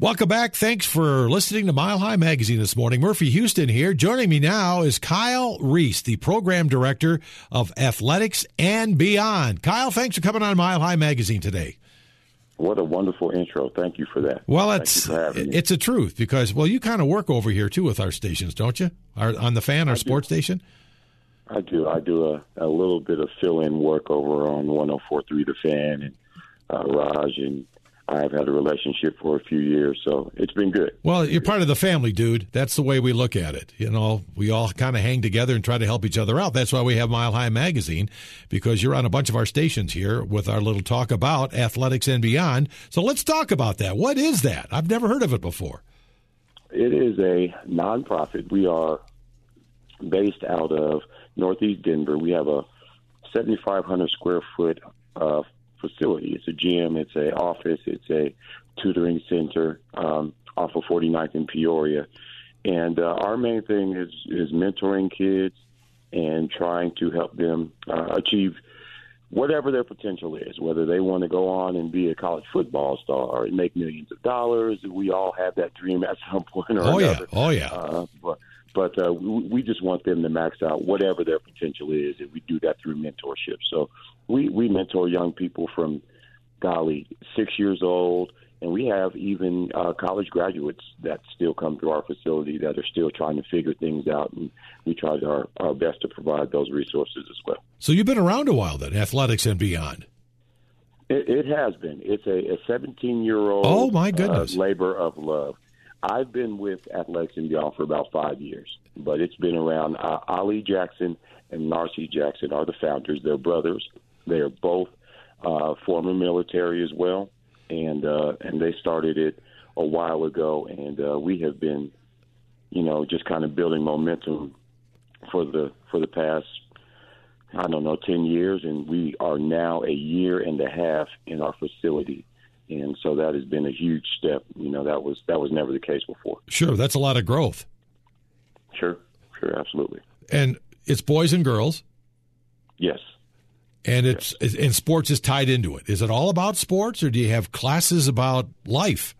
Welcome back. Thanks for listening to Mile High Magazine this morning. Murphy Houston here. Joining me now is Kyle Reese, the program director of athletics and beyond. Kyle, thanks for coming on Mile High Magazine today. What a wonderful intro. Thank you for that. Well, it's it's a truth because well, you kind of work over here too with our stations, don't you? Our, on the fan, our I sports do. station. I do. I do a, a little bit of fill-in work over on 104.3 The Fan and uh, Raj and I've had a relationship for a few years, so it's been good. Well, you're part of the family, dude. That's the way we look at it. You know, we all kind of hang together and try to help each other out. That's why we have Mile High Magazine, because you're on a bunch of our stations here with our little talk about athletics and beyond. So let's talk about that. What is that? I've never heard of it before. It is a nonprofit. We are based out of Northeast Denver. We have a 7,500 square foot uh, facility. It's a gym, it's a office, it's a tutoring center um, off of 49th in Peoria. And uh, our main thing is is mentoring kids and trying to help them uh, achieve whatever their potential is, whether they want to go on and be a college football star and make millions of dollars. We all have that dream at some point or another. oh, another. Yeah. Oh, yeah. Uh, but but uh, we, just want them to max out whatever their potential is, and we do that through mentorship. So we we mentor young people from golly six years old, and we have even uh, college graduates that still come to our facility that are still trying to figure things out, and we try our, our best to provide those resources as well. So you've been around a while then, athletics and beyond. It, it has been. It's a, a 17 year old. Oh my goodness! Uh, labor of love. I've been with Athletics Beyond for about five years, but it's been around. Uh, Ali Jackson and Narcy Jackson are the founders. They're brothers. They are both uh, former military as well, and uh, and they started it a while ago, and uh, we have been, you know, just kind of building momentum for the for the past I don't know ten years, and we are now a year and a half in our facility and so that has been a huge step. You know, that was that was never the case before. Sure, that's a lot of growth. Sure, sure, absolutely. And it's boys and girls. Yes. And it's yes. and sports is tied into it. Is it all about sports, or do you have classes about life?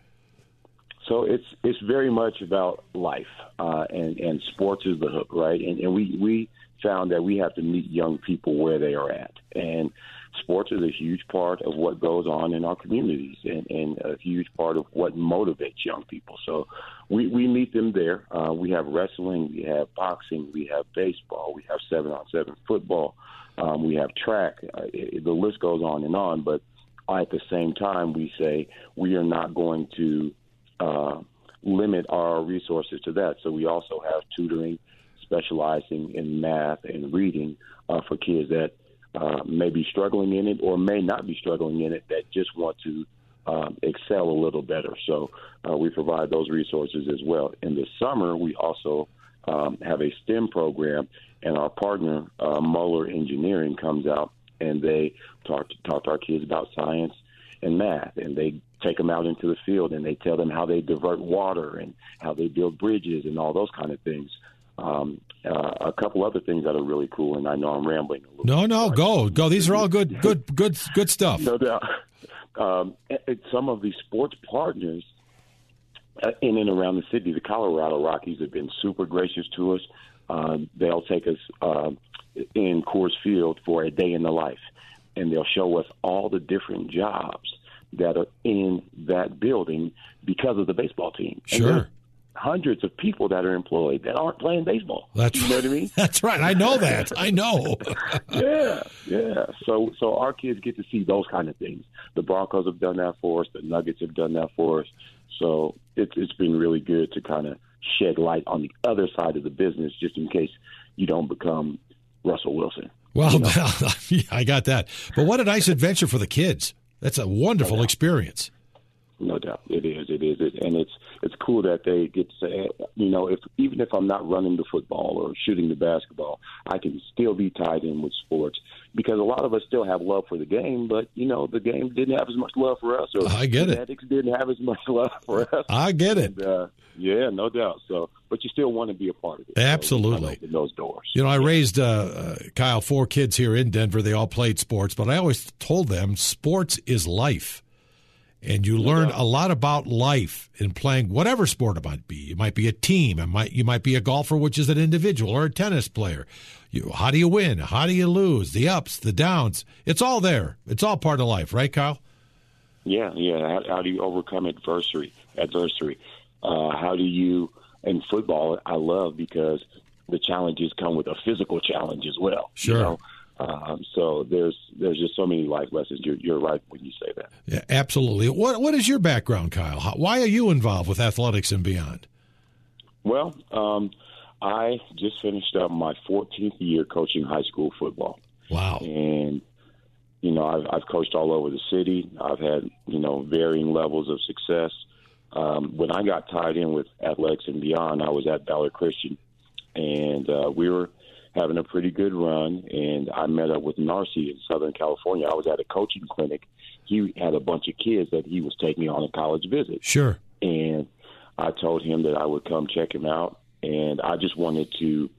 So it's it's very much about life, uh, and and sports is the hook, right? And and we we found that we have to meet young people where they are at, and sports is a huge part of what goes on in our communities and, and a huge part of what motivates young people. So we, we meet them there. Uh, we have wrestling, we have boxing, we have baseball, we have seven on seven football, um, we have track. Uh, it, the list goes on and on. But at the same time, we say we are not going to uh, limit our resources to that. So we also have tutoring, specializing in math and reading uh, for kids that uh, may be struggling in it or may not be struggling in it that just want to um, excel a little better. So uh, we provide those resources as well. In the summer, we also um, have a STEM program, and our partner, uh, Moeller Engineering, comes out and they talk to, talk to our kids about science and math, and they take them out into the field and they tell them how they divert water and how they build bridges and all those kind of things. Um, uh, a couple other things that are really cool, and I know I'm rambling a little. No, bit, no, go, go. These are all good, good, good, good stuff. No doubt. Um, some of the sports partners uh, in and around the city, the Colorado Rockies have been super gracious to us. Uh, they'll take us uh, in Coors Field for a day in the life, and they'll show us all the different jobs that are in that building because of the baseball team. Sure hundreds of people that are employed that aren't playing baseball. That's you know what I mean. That's right. I know that. I know. yeah, yeah. So so our kids get to see those kind of things. The Broncos have done that for us. The Nuggets have done that for us. So it's it's been really good to kind of shed light on the other side of the business, just in case you don't become Russell Wilson. Well, you know? I got that. But what a nice adventure for the kids. That's a wonderful experience. No doubt, it is. It is, it, and it's it's cool that they get to say, you know, if even if I'm not running the football or shooting the basketball, I can still be tied in with sports because a lot of us still have love for the game, but you know, the game didn't have as much love for us, or I get it. didn't have as much love for us. I get it. And, uh, yeah, no doubt. So, but you still want to be a part of it. Absolutely, so those doors. You know, I raised uh, uh, Kyle four kids here in Denver. They all played sports, but I always told them sports is life and you learn a lot about life in playing whatever sport it might be. It might be a team. It might you might be a golfer, which is an individual, or a tennis player. You, how do you win? How do you lose? The ups, the downs. It's all there. It's all part of life, right, Kyle? Yeah, yeah. How, how do you overcome adversity? Adversity. Uh, how do you? In football, I love because the challenges come with a physical challenge as well. Sure. You know? Um, so there's there's just so many life lessons. You're, you're right when you say that. Yeah, absolutely. What what is your background, Kyle? How, why are you involved with athletics and beyond? Well, um, I just finished up my 14th year coaching high school football. Wow. And you know, I've, I've coached all over the city. I've had you know varying levels of success. Um, when I got tied in with athletics and beyond, I was at Valor Christian, and uh, we were having a pretty good run, and I met up with Narcy in Southern California. I was at a coaching clinic. He had a bunch of kids that he was taking on a college visit. Sure. And I told him that I would come check him out, and I just wanted to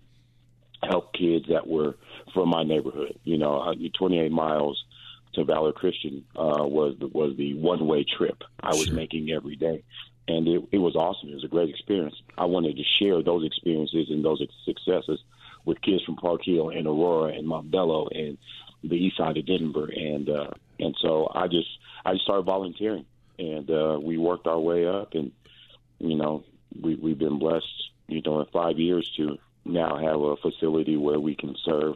help kids that were from my neighborhood. You know, 28 miles to Valor Christian uh, was the, was the one way trip I was Sure. making every day, and it, it was awesome. It was a great experience. I wanted to share those experiences and those successes with kids from Park Hill and Aurora and Montbello and the east side of Denver, and uh, and so I just I just started volunteering, and uh, we worked our way up, and you know we we've been blessed, you know, in five years to now have a facility where we can serve,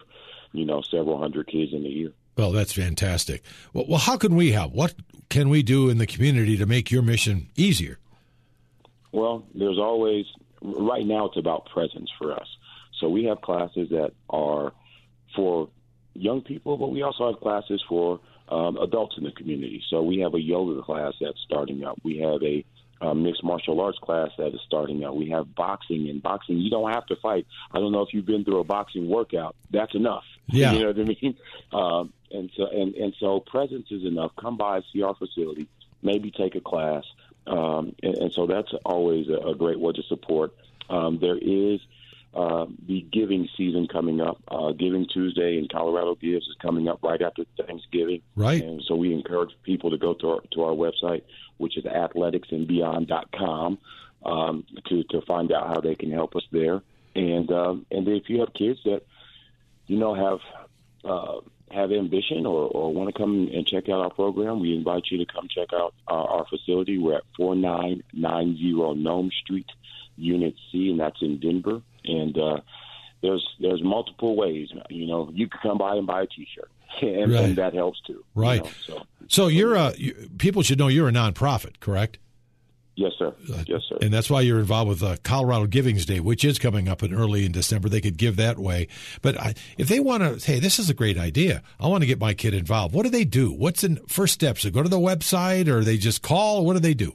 you know, several hundred kids in a year. Well, that's fantastic. Well, well, how can we help? What can we do in the community to make your mission easier? Well, there's always right now it's about presence for us. So we have classes that are for young people, but we also have classes for um, adults in the community. So we have a yoga class that's starting up. We have a um, mixed martial arts class that is starting up. We have boxing, and boxing you don't have to fight. I don't know if you've been through a boxing workout. That's enough. Yeah. you know what I mean. Um, and so and and so presence is enough. Come by, see our facility, maybe take a class. Um, and, and so that's always a, a great way to support. Um, there is uh, the giving season coming up. Uh, giving Tuesday in Colorado Gives is coming up right after Thanksgiving. Right. And so we encourage people to go to our, to our website, which is athleticsandbeyond.com, um, to, to find out how they can help us there. And um, and if you have kids that you know have uh, have ambition or, or want to come and check out our program, we invite you to come check out our, our facility. We're at 4990 Nome Street, Unit C, and that's in Denver. And uh, there's there's multiple ways. You know, you can come by and buy a T-shirt, and, Right. and that helps too. you Right. know, so So you're a you, people should know you're a nonprofit, correct? yes, sir. Yes, sir. And that's why you're involved with uh, Colorado Givings Day, which is coming up in early in December. They could give that way. But I, if they want to, hey, this is a great idea. I want to get my kid involved. What do they do? What's in first steps? They go to the website or they just call? What do they do?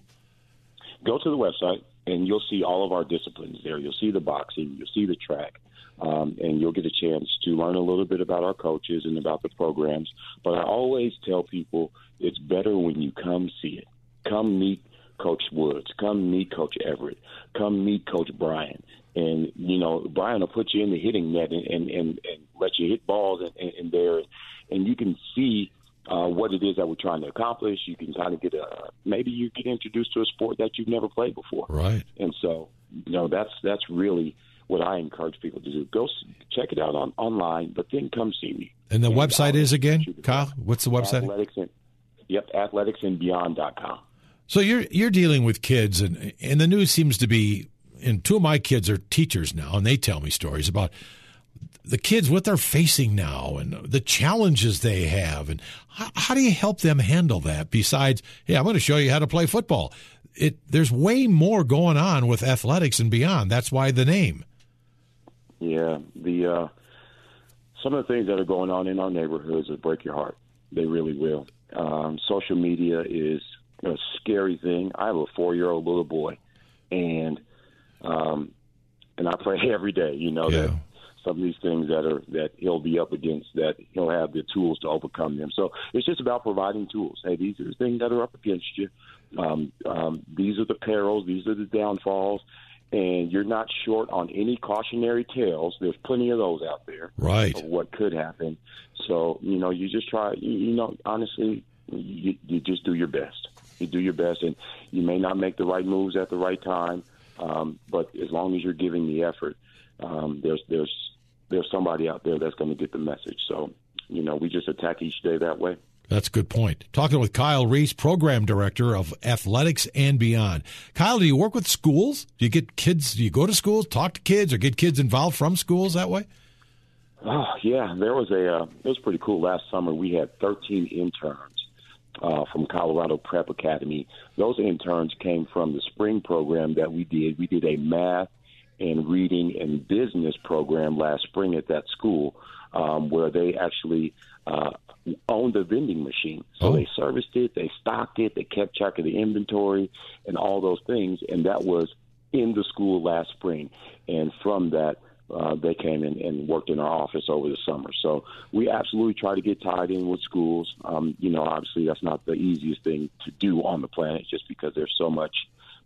go to the website and you'll see all of our disciplines there. You'll see the boxing, you'll see the track, um, and you'll get a chance to learn a little bit about our coaches and about the programs. But I always tell people it's better when you come see it. Come meet Coach Woods. Come meet Coach Everett. Come meet Coach Brian. And you know Brian will put you in the hitting net and and, and, and let you hit balls and, and, and there, and you can see uh, what it is that we're trying to accomplish. You can kind of get a maybe you get introduced to a sport that you've never played before, Right. and so you know that's that's really what I encourage people to do. Go check it out on online, but then come see me. And the And website I'll is again, Kyle? What's the website? Athletics and yep, athleticsandbeyond.com. So you're you're dealing with kids, and and the news seems to be. And two of my kids are teachers now, and they tell me stories about the kids what they're facing now and the challenges they have, and how, how do you help them handle that? Besides, hey, I'm going to show you how to play football. It there's way more going on with athletics and beyond. That's why the name. Yeah, the uh, some of the things that are going on in our neighborhoods will break your heart. They really will. Um, social media is a scary thing. I have a four-year-old little boy, and um, and I play every day. You know that Yeah. Some of these things that are that he'll be up against that he'll have the tools to overcome them. So it's just about providing tools. Hey, these are the things that are up against you. Um, um, these are the perils. These are the downfalls. And you're not short on any cautionary tales. There's plenty of those out there Right. of what could happen. So you know, you just try. You, you know, honestly, you, you just do your best. You do your best, and you may not make the right moves at the right time, um, but as long as you're giving the effort, um, there's there's there's somebody out there that's going to get the message. So, you know, we just attack each day that way. That's a good point. Talking with Kyle Reese, Program Director of Athletics and Beyond. Kyle, do you work with schools? Do you get kids, do you go to schools, talk to kids, or get kids involved from schools that way? Oh, yeah. There was a, uh, it was pretty cool. Last summer, we had 13 interns uh, from Colorado Prep Academy. Those interns came from the spring program that we did. We did a math and reading and business program last spring at that school um, where they actually uh, owned a vending machine. So oh. they serviced it, they stocked it, they kept track of the inventory and all those things. And that was in the school last spring. And from that, uh, they came in and worked in our office over the summer. So we absolutely try to get tied in with schools. Um, you know, obviously that's not the easiest thing to do on the planet, just because there's so much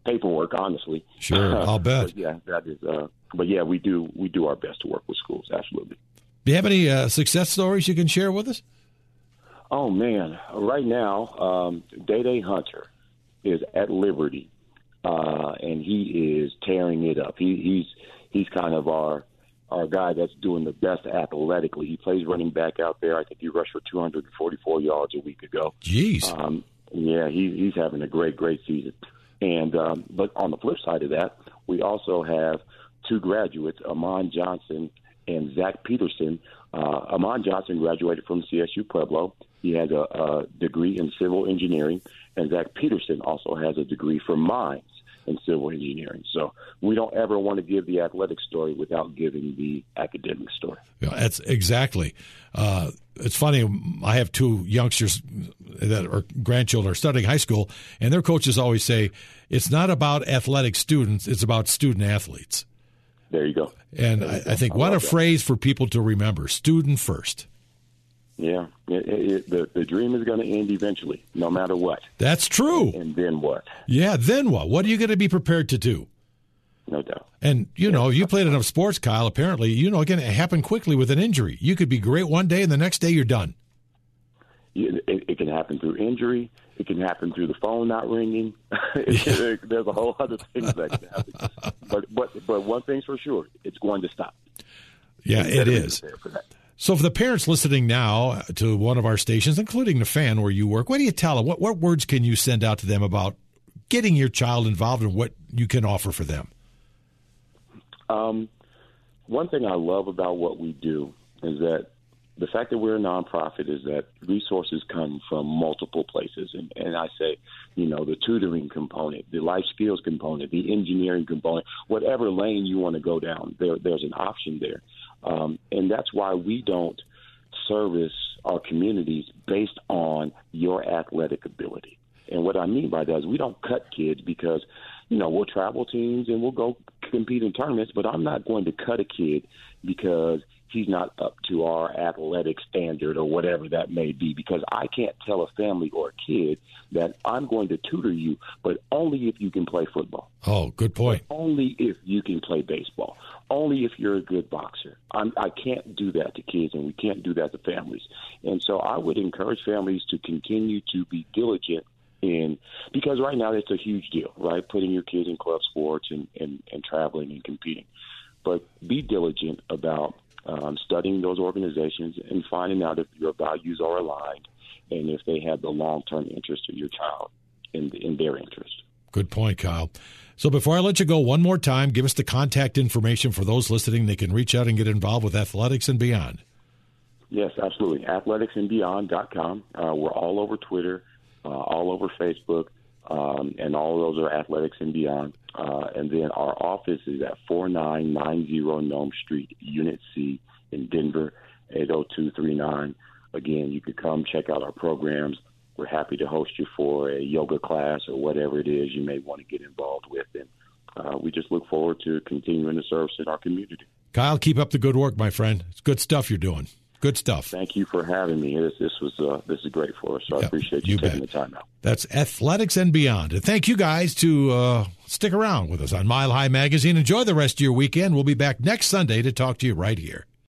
paperwork. Honestly, sure, I'll bet. yeah, that is. Uh, but yeah, we do we do our best to work with schools. Absolutely. Do you have any uh, success stories you can share with us? Oh man, right now, um, Day Day Hunter is at Liberty, uh, and he is tearing it up. He, he's he's kind of our our guy that's doing the best athletically. He plays running back out there. I think he rushed for 244 yards a week ago. Jeez. Um, yeah, he, he's having a great, great season. And um, but on the flip side of that, we also have two graduates, Amon Johnson and Zach Peterson. Uh, Amon Johnson graduated from CSU Pueblo. He has a, a degree in civil engineering, and Zach Peterson also has a degree from mines in civil engineering. So we don't ever want to give the athletic story without giving the academic story. Yeah, that's exactly. Uh, it's funny. I have two youngsters that are grandchildren are studying high school, and their coaches always say it's not about athletic students; it's about student athletes. There you go. And I, I, think I what a that. phrase for people to remember: student first. Yeah, it, it, the the dream is going to end eventually, no matter what. That's true. And, then what? Yeah, then what? What are you going to be prepared to do? No doubt. And you yeah. know, you played enough sports, Kyle. Apparently, you know, again, it happened quickly with an injury. You could be great one day, and the next day you're done. It, it can happen through injury. It can happen through the phone not ringing. There's a whole other things that can happen. But but but one thing's for sure, it's going to stop. Yeah, it is. So, for the parents listening now to one of our stations, including the fan where you work, what do you tell them? What, what words can you send out to them about getting your child involved and what you can offer for them? Um, one thing I love about what we do is that the fact that we're a nonprofit is that resources come from multiple places. And, and I say, you know, the tutoring component, the life skills component, the engineering component, whatever lane you want to go down, there, there's an option there. Um, and that's why we don't service our communities based on your athletic ability. And what I mean by that is we don't cut kids because, you know, we'll travel teams and we'll go compete in tournaments, but I'm not going to cut a kid because he's not up to our athletic standard or whatever that may be because I can't tell a family or a kid that I'm going to tutor you, but only if you can play football. Oh, good point. only if you can play baseball. Only if you're a good boxer. I'm, I can't do that to kids, and we can't do that to families. And so I would encourage families to continue to be diligent in because right now it's a huge deal, right? Putting your kids in club sports and, and, and traveling and competing. But be diligent about um, studying those organizations and finding out if your values are aligned and if they have the long term interest of your child in, in their interest. Good point, Kyle. So before I let you go, one more time, give us the contact information for those listening. They can reach out and get involved with athletics and beyond. Yes, absolutely. Athleticsandbeyond.com. Uh, we're all over Twitter, uh, all over Facebook, um, and all of those are Athletics and Beyond. Uh, and then our office is at 4990 Nome Street, Unit C in Denver, 80239. Again, you could come check out our programs. We're happy to host you for a yoga class or whatever it is you may want to get involved with. And uh, we just look forward to continuing to service in our community. Kyle, keep up the good work, my friend. It's good stuff you're doing. Good stuff. Thank you for having me. This, this was uh, this is great for us. So I appreciate you, you taking bet. the time out. That's athletics and beyond. And thank you guys to uh, stick around with us on Mile High Magazine. Enjoy the rest of your weekend. We'll be back next Sunday to talk to you right here.